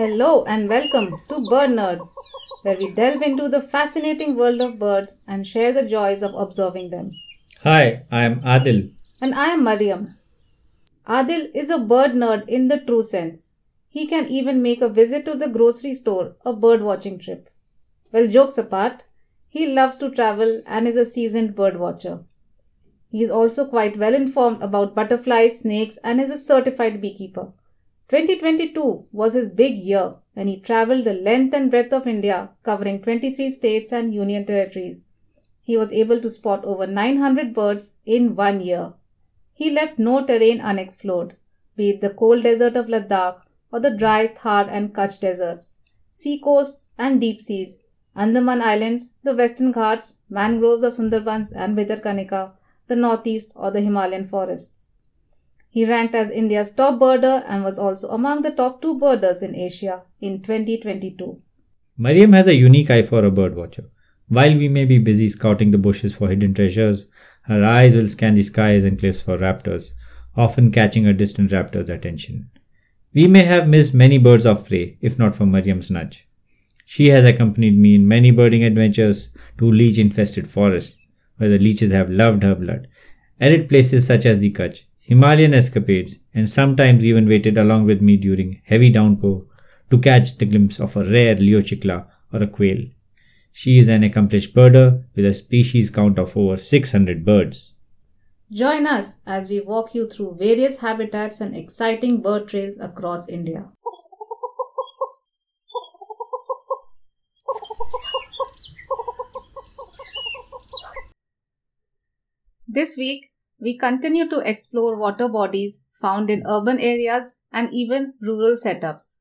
Hello and welcome to Bird Nerds, where we delve into the fascinating world of birds and share the joys of observing them. Hi, I am Adil. And I am Mariam. Adil is a bird nerd in the true sense. He can even make a visit to the grocery store a bird watching trip. Well, jokes apart, he loves to travel and is a seasoned bird watcher. He is also quite well informed about butterflies, snakes, and is a certified beekeeper. 2022 was his big year when he traveled the length and breadth of India, covering 23 states and union territories. He was able to spot over 900 birds in one year. He left no terrain unexplored, be it the cold desert of Ladakh or the dry Thar and Kutch deserts, sea coasts and deep seas, Andaman Islands, the Western Ghats, mangroves of Sundarbans and Bhitarkanika, the northeast or the Himalayan forests. He ranked as India's top birder and was also among the top two birders in Asia in 2022. Mariam has a unique eye for a bird watcher. While we may be busy scouting the bushes for hidden treasures, her eyes will scan the skies and cliffs for raptors, often catching a distant raptor's attention. We may have missed many birds of prey if not for Mariam's nudge. She has accompanied me in many birding adventures to leech infested forests, where the leeches have loved her blood, arid places such as the Kutch, Himalayan escapades, and sometimes even waited along with me during heavy downpour to catch the glimpse of a rare Liocichla or a quail. She is an accomplished birder with a species count of over 600 birds. Join us as we walk you through various habitats and exciting bird trails across India. This week, we continue to explore water bodies found in urban areas and even rural setups.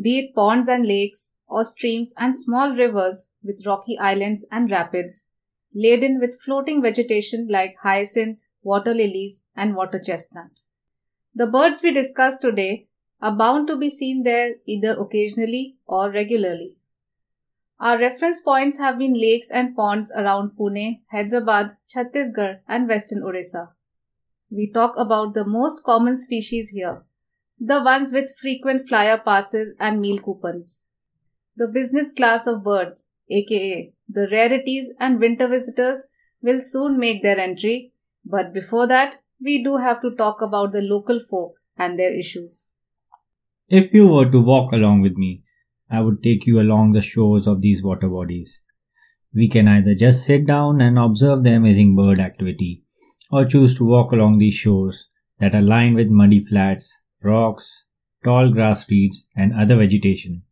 Be it ponds and lakes, or streams and small rivers with rocky islands and rapids, laden with floating vegetation like hyacinth, water lilies, and water chestnut. The birds we discuss today are bound to be seen there either occasionally or regularly. Our reference points have been lakes and ponds around Pune, Hyderabad, Chhattisgarh, and western Orissa. We talk about the most common species here, the ones with frequent flyer passes and meal coupons. The business class of birds, aka the rarities and winter visitors, will soon make their entry, but before that, we do have to talk about the local folk and their issues. If you were to walk along with me, I would take you along the shores of these water bodies. We can either just sit down and observe the amazing bird activity, or choose to walk along these shores that are lined with muddy flats, rocks, tall grass reeds, and other vegetation,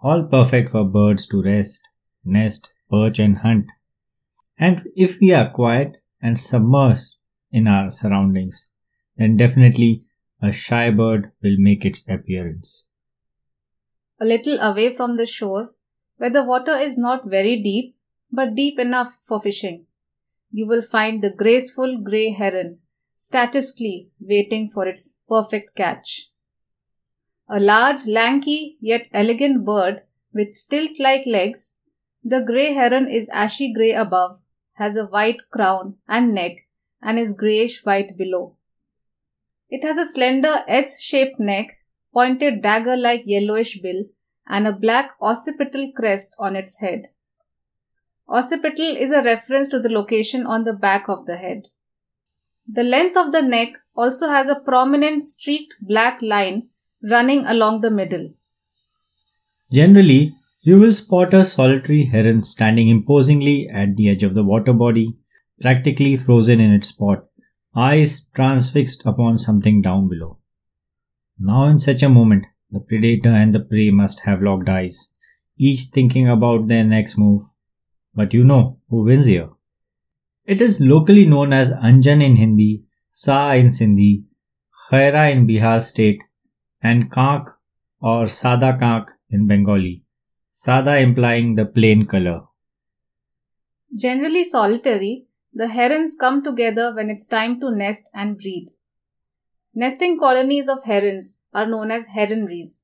all perfect for birds to rest, nest, perch, and hunt. And if we are quiet and submersed in our surroundings, then definitely a shy bird will make its appearance a little away from the shore, where the water is not very deep, but deep enough for fishing. You will find the graceful grey heron statistically waiting for its perfect catch. A large, lanky, yet elegant bird with stilt like legs, the grey heron is ashy grey above, has a white crown and neck, and is greyish white below. It has a slender S shaped neck pointed dagger like yellowish bill, and a black occipital crest on its head. Occipital is a reference to the location on the back of the head. The length of the neck also has a prominent streaked black line running along the middle. Generally, you will spot a solitary heron standing imposingly at the edge of the water body, practically frozen in its spot, eyes transfixed upon something down below. Now, in such a moment, the predator and the prey must have locked eyes, each thinking about their next move. But you know who wins here. It is locally known as Anjan in Hindi, Sa in Sindhi, Khaira in Bihar state, and Kank or Sada Kank in Bengali. Sada implying the plain color. Generally solitary, the herons come together when it's time to nest and breed. Nesting colonies of herons are known as heronries,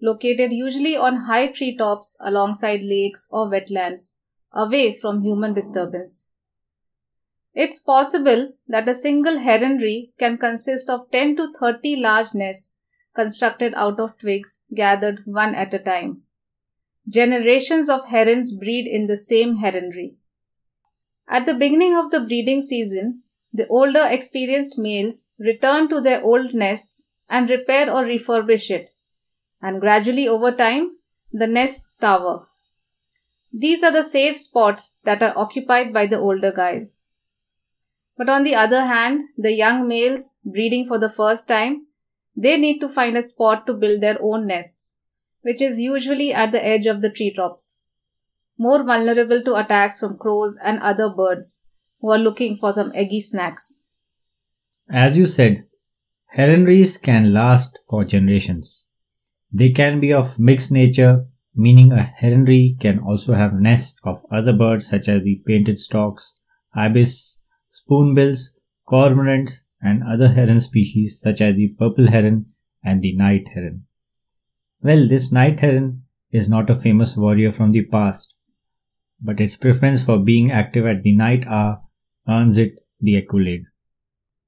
located usually on high treetops alongside lakes or wetlands, away from human disturbance. It's possible that a single heronry can consist of 10 to 30 large nests constructed out of twigs gathered one at a time. Generations of herons breed in the same heronry. At the beginning of the breeding season, the older experienced males return to their old nests and repair or refurbish it, and gradually over time, the nests tower. These are the safe spots that are occupied by the older guys. But on the other hand, the young males breeding for the first time, they need to find a spot to build their own nests, which is usually at the edge of the treetops. More vulnerable to attacks from crows and other birds who are looking for some eggy snacks. As you said, heronries can last for generations. They can be of mixed nature, meaning a heronry can also have nests of other birds such as the painted storks, ibis, spoonbills, cormorants, and other heron species such as the purple heron and the night heron. Well, this night heron is not a famous warrior from the past, but its preference for being active at the night hour earns it the accolade.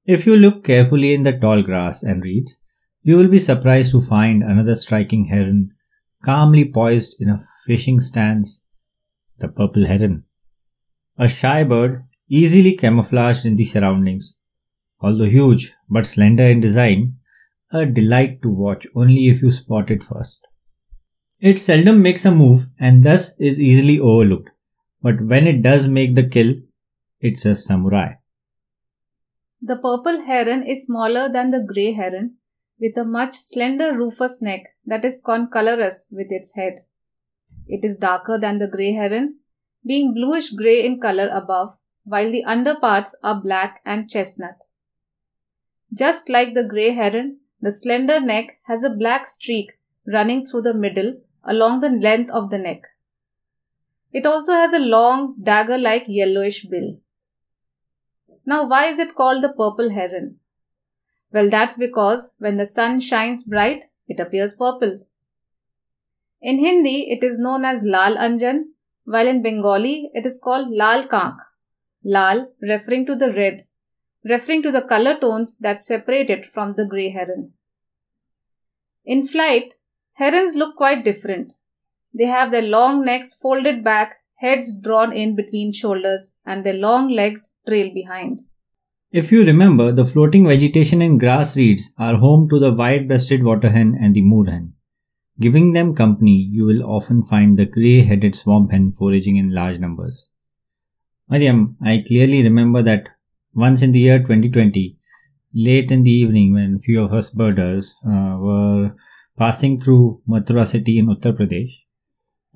If you look carefully in the tall grass and reeds, you will be surprised to find another striking heron calmly poised in a fishing stance, the purple heron. A shy bird, easily camouflaged in the surroundings, although huge but slender in design, a delight to watch only if you spot it first. It seldom makes a move and thus is easily overlooked, but when it does make the kill, it's a samurai. The purple heron is smaller than the grey heron, with a much slender rufous neck that is concolorous with its head. It is darker than the grey heron, being bluish grey in color above, while the underparts are black and chestnut. Just like the grey heron, the slender neck has a black streak running through the middle along the length of the neck. It also has a long, dagger like yellowish bill. Now, why is it called the purple heron? Well, that's because when the sun shines bright, it appears purple. In Hindi, it is known as Lal Anjan, while in Bengali, it is called Lal Kank. Lal referring to the red, referring to the color tones that separate it from the grey heron. In flight, herons look quite different. They have their long necks folded back, heads drawn in between shoulders, and their long legs trail behind. If you remember, the floating vegetation and grass reeds are home to the white breasted water hen and the moorhen. Giving them company, you will often find the grey headed swamp hen foraging in large numbers. Mariam, I clearly remember that once in the year 2020, late in the evening, when few of us birders uh, were passing through Mathura city in Uttar Pradesh,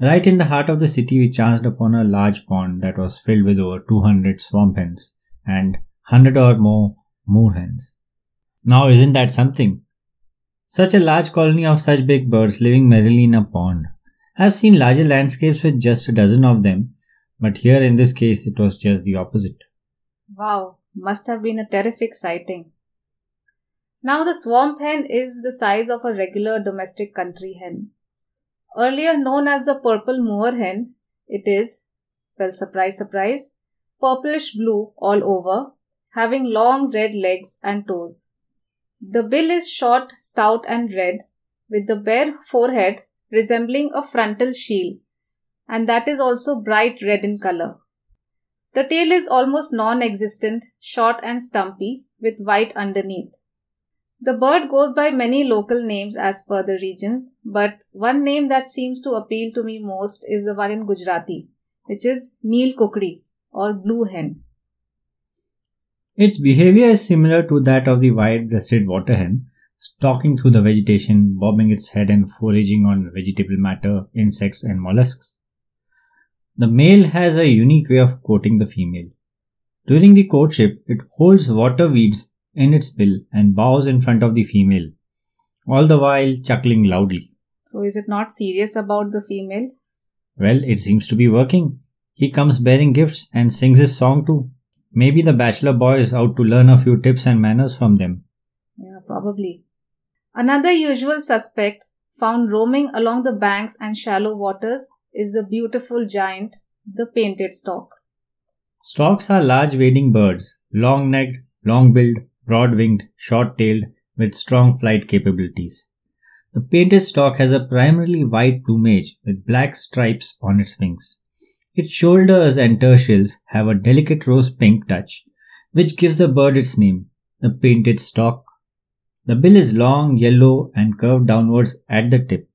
Right in the heart of the city, we chanced upon a large pond that was filled with over 200 swamp hens and 100 or more moor hens. Now, isn't that something? Such a large colony of such big birds living merrily in a pond. I've seen larger landscapes with just a dozen of them, but here in this case it was just the opposite. Wow, must have been a terrific sighting. Now, the swamp hen is the size of a regular domestic country hen. Earlier known as the purple moorhen, it is, well, surprise, surprise, purplish blue all over, having long red legs and toes. The bill is short, stout, and red, with the bare forehead resembling a frontal shield, and that is also bright red in color. The tail is almost non existent, short and stumpy, with white underneath. The bird goes by many local names as per the regions, but one name that seems to appeal to me most is the one in Gujarati, which is Neel Kukdi or blue hen. Its behavior is similar to that of the white breasted water hen, stalking through the vegetation, bobbing its head and foraging on vegetable matter, insects, and mollusks. The male has a unique way of courting the female. During the courtship, it holds water weeds in its bill and bows in front of the female, all the while chuckling loudly. So, is it not serious about the female? Well, it seems to be working. He comes bearing gifts and sings his song too. Maybe the bachelor boy is out to learn a few tips and manners from them. Yeah, probably. Another usual suspect found roaming along the banks and shallow waters is the beautiful giant, the painted stork. Storks are large wading birds, long necked, long billed, broad winged, short tailed, with strong flight capabilities. The painted stork has a primarily white plumage with black stripes on its wings. Its shoulders and tertials have a delicate rose pink touch, which gives the bird its name, the painted stork. The bill is long, yellow, and curved downwards at the tip.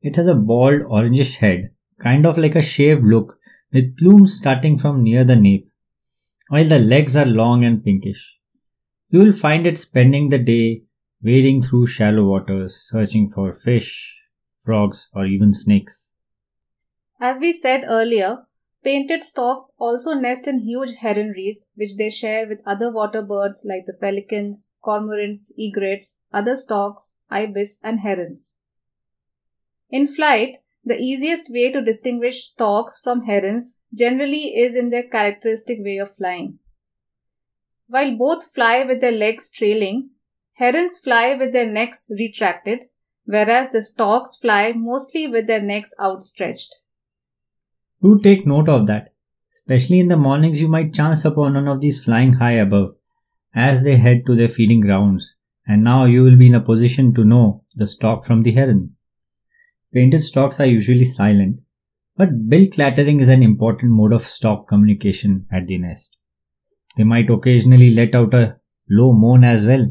It has a bald orangish head, kind of like a shaved look, with plumes starting from near the nape, while the legs are long and pinkish. You will find it spending the day wading through shallow waters, searching for fish, frogs, or even snakes. As we said earlier, painted storks also nest in huge heronries, which they share with other water birds like the pelicans, cormorants, egrets, other storks, ibis, and herons. In flight, the easiest way to distinguish storks from herons generally is in their characteristic way of flying. While both fly with their legs trailing, herons fly with their necks retracted, whereas the storks fly mostly with their necks outstretched. Do take note of that. Especially in the mornings, you might chance upon one of these flying high above as they head to their feeding grounds, and now you will be in a position to know the stork from the heron. Painted storks are usually silent, but bill clattering is an important mode of stork communication at the nest. They might occasionally let out a low moan as well.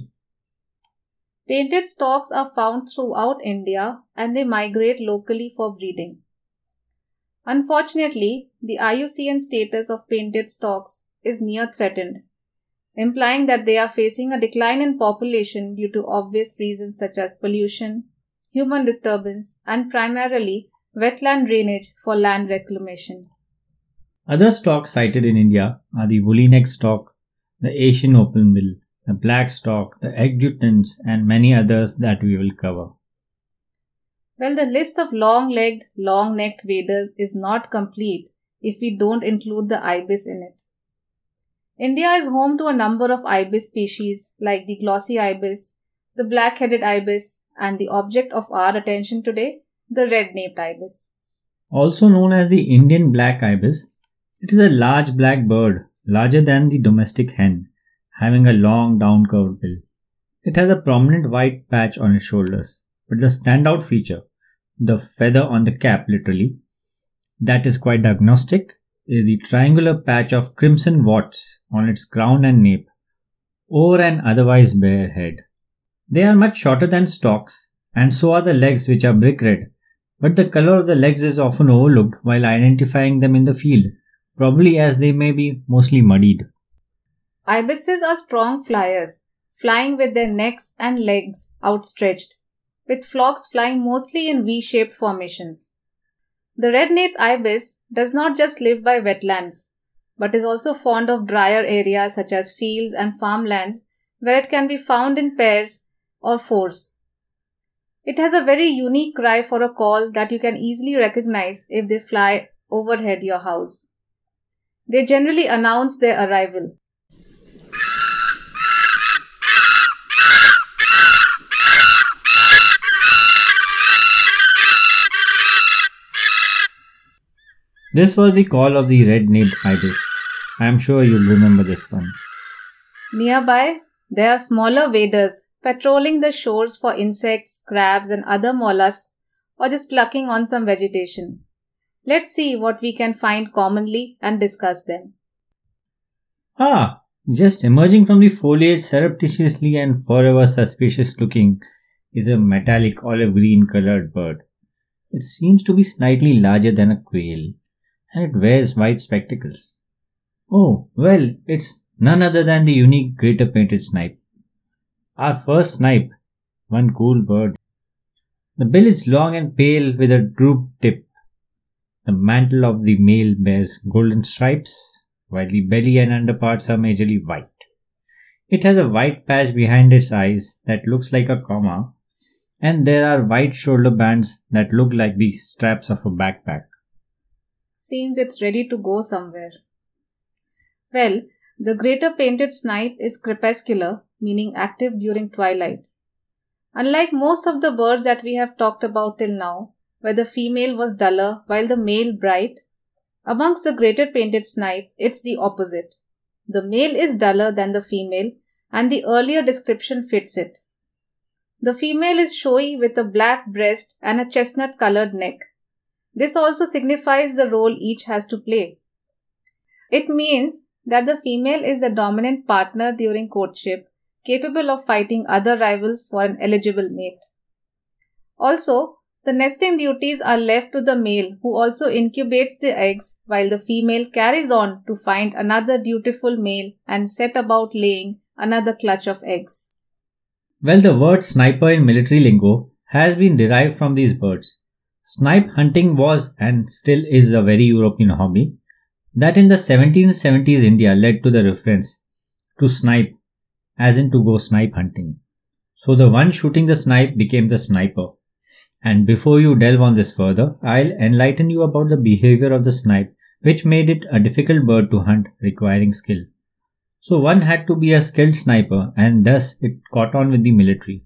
Painted storks are found throughout India and they migrate locally for breeding. Unfortunately, the IUCN status of painted storks is near threatened, implying that they are facing a decline in population due to obvious reasons such as pollution, human disturbance, and primarily wetland drainage for land reclamation. Other stocks sighted in India are the woolly neck stork, the Asian openbill, the black stork, the adjutants, and many others that we will cover. Well, the list of long legged, long necked waders is not complete if we don't include the ibis in it. India is home to a number of ibis species like the glossy ibis, the black headed ibis, and the object of our attention today, the red naped ibis. Also known as the Indian black ibis, it is a large black bird, larger than the domestic hen, having a long down curved bill. It has a prominent white patch on its shoulders but the standout feature, the feather on the cap literally, that is quite diagnostic, is the triangular patch of crimson warts on its crown and nape, over an otherwise bare head. They are much shorter than storks, and so are the legs, which are brick red, but the color of the legs is often overlooked while identifying them in the field, probably as they may be mostly muddied. Ibises are strong flyers, flying with their necks and legs outstretched with flocks flying mostly in V shaped formations. The red naped ibis does not just live by wetlands, but is also fond of drier areas such as fields and farmlands where it can be found in pairs or fours. It has a very unique cry for a call that you can easily recognize if they fly overhead your house. They generally announce their arrival. This was the call of the red-naped ibis. I am sure you'll remember this one. Nearby, there are smaller waders patrolling the shores for insects, crabs, and other mollusks, or just plucking on some vegetation. Let's see what we can find commonly and discuss them. Ah, just emerging from the foliage surreptitiously and forever suspicious looking is a metallic olive green colored bird. It seems to be slightly larger than a quail and it wears white spectacles. Oh, well, it's none other than the unique greater painted snipe. Our first snipe, one cool bird. The bill is long and pale with a drooped tip. The mantle of the male bears golden stripes, while the belly and underparts are majorly white. It has a white patch behind its eyes that looks like a comma, and there are white shoulder bands that look like the straps of a backpack seems it's ready to go somewhere. Well, the greater painted snipe is crepuscular, meaning active during twilight. Unlike most of the birds that we have talked about till now, where the female was duller while the male bright, amongst the greater painted snipe, it's the opposite. The male is duller than the female, and the earlier description fits it. The female is showy with a black breast and a chestnut colored neck. This also signifies the role each has to play. It means that the female is the dominant partner during courtship, capable of fighting other rivals for an eligible mate. Also, the nesting duties are left to the male who also incubates the eggs while the female carries on to find another dutiful male and set about laying another clutch of eggs. Well, the word sniper in military lingo has been derived from these birds. Snipe hunting was and still is a very European hobby that in the 1770s India led to the reference to snipe as in to go snipe hunting. So the one shooting the snipe became the sniper. And before you delve on this further, I'll enlighten you about the behavior of the snipe which made it a difficult bird to hunt requiring skill. So one had to be a skilled sniper and thus it caught on with the military.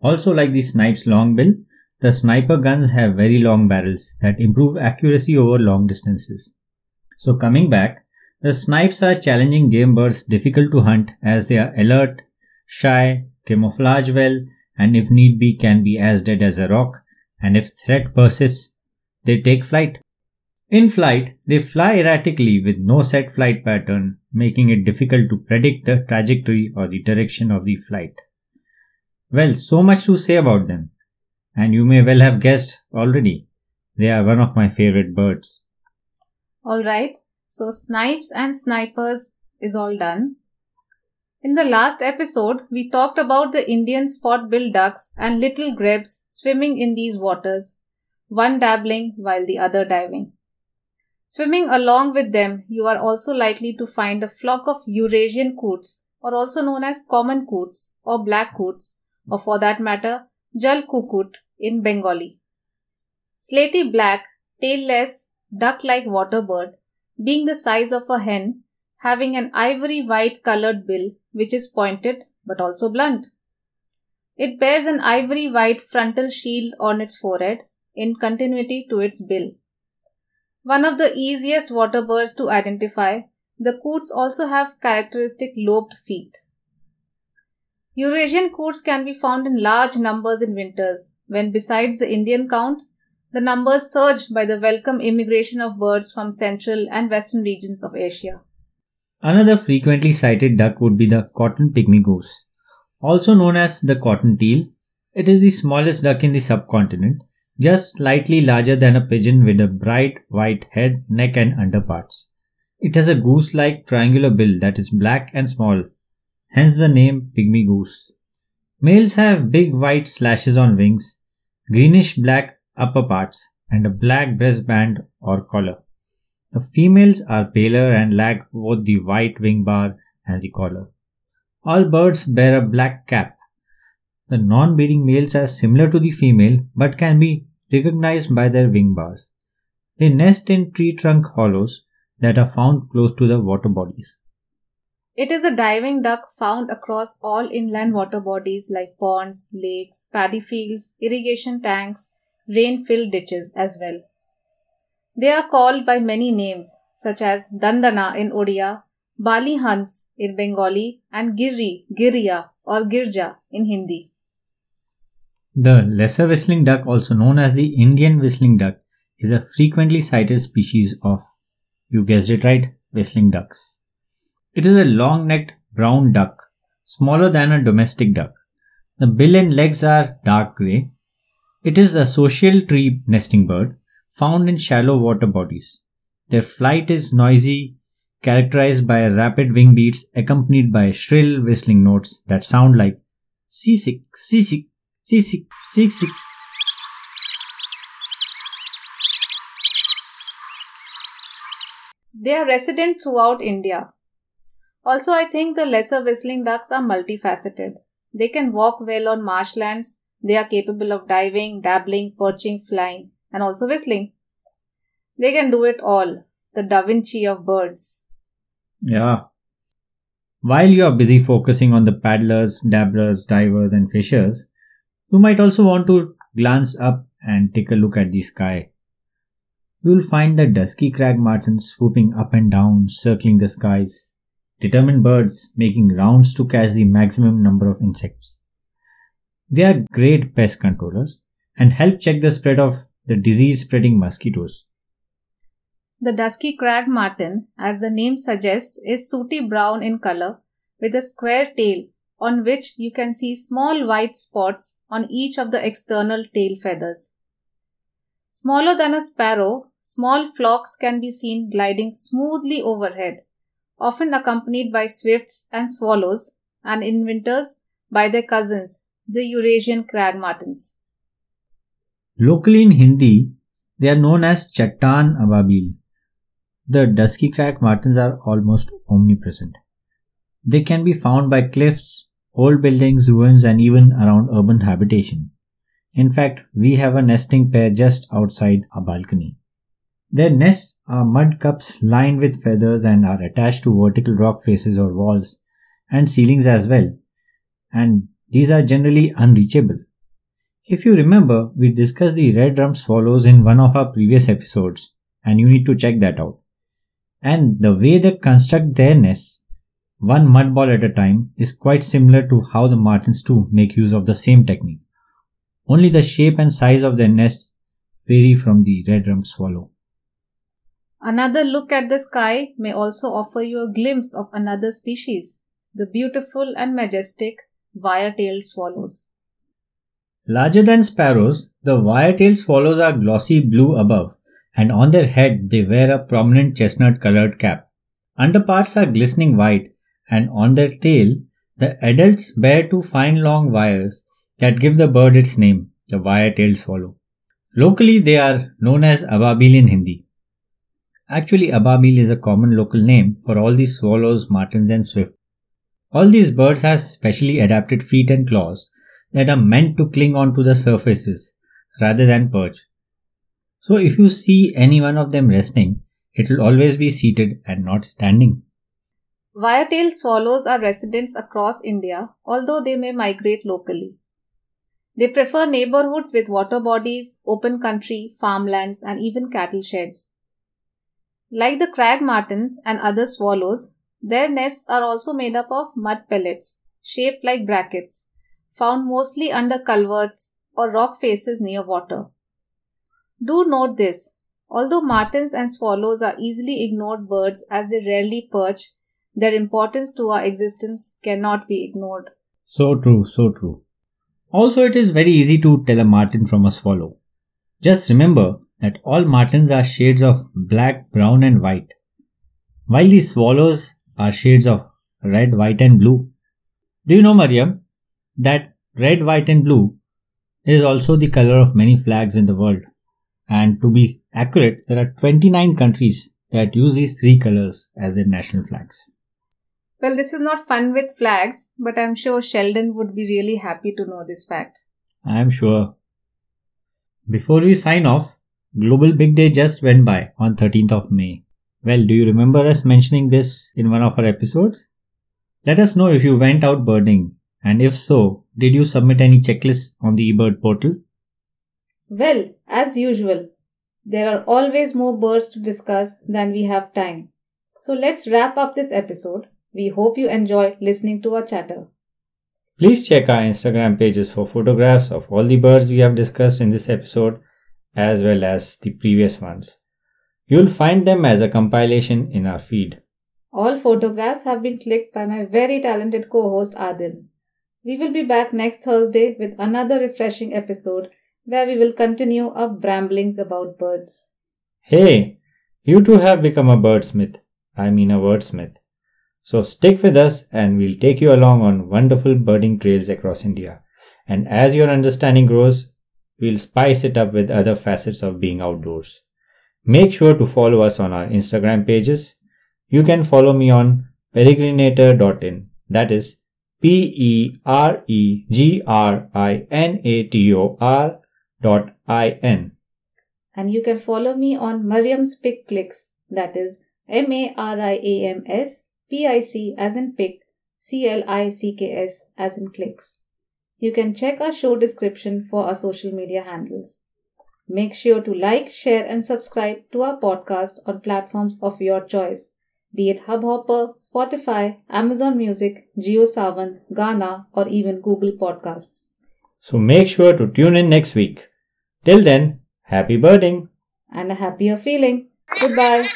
Also like the snipe's long bill, the sniper guns have very long barrels that improve accuracy over long distances. So coming back, the snipes are challenging game birds difficult to hunt as they are alert, shy, camouflage well, and if need be can be as dead as a rock, and if threat persists, they take flight. In flight, they fly erratically with no set flight pattern, making it difficult to predict the trajectory or the direction of the flight. Well, so much to say about them. And you may well have guessed already, they are one of my favorite birds. Alright, so snipes and snipers is all done. In the last episode, we talked about the Indian spot-billed ducks and little grebes swimming in these waters, one dabbling while the other diving. Swimming along with them, you are also likely to find a flock of Eurasian coots, or also known as common coots or black coots, or for that matter, Jal Kukut in Bengali. Slaty black, tailless, duck-like water bird, being the size of a hen, having an ivory white colored bill which is pointed but also blunt. It bears an ivory white frontal shield on its forehead in continuity to its bill. One of the easiest water birds to identify, the coots also have characteristic lobed feet. Eurasian coots can be found in large numbers in winters, when besides the Indian count, the numbers surged by the welcome immigration of birds from central and western regions of Asia. Another frequently sighted duck would be the cotton pygmy goose. Also known as the cotton teal, it is the smallest duck in the subcontinent just slightly larger than a pigeon with a bright white head, neck, and underparts. It has a goose like triangular bill that is black and small, hence the name pygmy goose. Males have big white slashes on wings, greenish black upper parts, and a black breastband or collar. The females are paler and lack both the white wing bar and the collar. All birds bear a black cap. The non breeding males are similar to the female but can be recognized by their wing bars. They nest in tree trunk hollows that are found close to the water bodies. It is a diving duck found across all inland water bodies like ponds, lakes, paddy fields, irrigation tanks, rain filled ditches as well. They are called by many names such as Dandana in Odia, Bali Hans in Bengali, and Giri, Giriya, or Girja in Hindi. The lesser whistling duck, also known as the Indian whistling duck, is a frequently sighted species of, you guessed it right, whistling ducks. It is a long necked brown duck, smaller than a domestic duck. The bill and legs are dark grey. It is a social tree nesting bird found in shallow water bodies. Their flight is noisy, characterized by rapid wing beats accompanied by shrill whistling notes that sound like seasick, seasick, seasick, seasick. They are resident throughout India. Also, I think the lesser whistling ducks are multifaceted. They can walk well on marshlands. They are capable of diving, dabbling, perching, flying, and also whistling. They can do it all. The Da Vinci of birds. Yeah. While you are busy focusing on the paddlers, dabblers, divers, and fishers, you might also want to glance up and take a look at the sky. You will find the dusky crag martins swooping up and down, circling the skies, determined birds making rounds to catch the maximum number of insects. They are great pest controllers and help check the spread of the disease spreading mosquitoes. The dusky crag martin, as the name suggests, is sooty brown in color with a square tail on which you can see small white spots on each of the external tail feathers. Smaller than a sparrow, small flocks can be seen gliding smoothly overhead, often accompanied by swifts and swallows, and in winters by their cousins, the Eurasian crag martins. Locally in Hindi, they are known as Chattan Ababil. The dusky crag martins are almost omnipresent. They can be found by cliffs, old buildings, ruins, and even around urban habitation. In fact, we have a nesting pair just outside our balcony. Their nests are mud cups lined with feathers and are attached to vertical rock faces or walls and ceilings as well. And these are generally unreachable. If you remember, we discussed the red-rumped swallows in one of our previous episodes, and you need to check that out. And the way they construct their nests, one mud ball at a time, is quite similar to how the martins too make use of the same technique. Only the shape and size of their nests vary from the red-rumped swallow. Another look at the sky may also offer you a glimpse of another species, the beautiful and majestic wire-tailed swallows. Larger than sparrows, the wire-tailed swallows are glossy blue above and on their head they wear a prominent chestnut colored cap. Underparts are glistening white and on their tail the adults bear two fine long wires that give the bird its name, the wire-tailed swallow. Locally they are known as ababil in Hindi. Actually, ababil is a common local name for all these swallows, martins and swift. All these birds have specially adapted feet and claws that are meant to cling onto the surfaces rather than perch. So if you see any one of them resting, it will always be seated and not standing. Wire-tailed swallows are residents across India, although they may migrate locally. They prefer neighborhoods with water bodies, open country, farmlands, and even cattle sheds. Like the crag martins and other swallows, their nests are also made up of mud pellets, shaped like brackets, found mostly under culverts or rock faces near water. Do note this although martins and swallows are easily ignored birds as they rarely perch, their importance to our existence cannot be ignored. So true, so true. Also, it is very easy to tell a martin from a swallow. Just remember that all martins are shades of black, brown, and white, while the swallows are shades of red, white, and blue. Do you know, Mariam, that red, white, and blue is also the color of many flags in the world? And to be accurate, there are 29 countries that use these three colors as their national flags. Well, this is not fun with flags, but I'm sure Sheldon would be really happy to know this fact. I am sure. Before we sign off, Global Big Day just went by on 13th of May. Well, do you remember us mentioning this in one of our episodes? Let us know if you went out birding, and if so, did you submit any checklists on the eBird portal? Well, as usual, there are always more birds to discuss than we have time. So let's wrap up this episode. We hope you enjoyed listening to our chatter. Please check our Instagram pages for photographs of all the birds we have discussed in this episode as well as the previous ones. You'll find them as a compilation in our feed. All photographs have been clicked by my very talented co host Adil. We will be back next Thursday with another refreshing episode where we will continue our bramblings about birds. Hey, you too have become a birdsmith. I mean a wordsmith. So stick with us and we'll take you along on wonderful birding trails across India. And as your understanding grows, we'll spice it up with other facets of being outdoors. Make sure to follow us on our Instagram pages. You can follow me on peregrinator.in. That is P E R E G R I N A T O R dot I N. And you can follow me on Mariam's Pick Clicks. That is M A R I A M S P I C as in pick, C L I C K S as in clicks. You can check our show description for our social media handles. Make sure to like, share, and subscribe to our podcast on platforms of your choice, be it Hubhopper, Spotify, Amazon Music, JioSaavn, Gaana, or even Google Podcasts. So make sure to tune in next week. Till then, happy birding! and a happier feeling. Goodbye.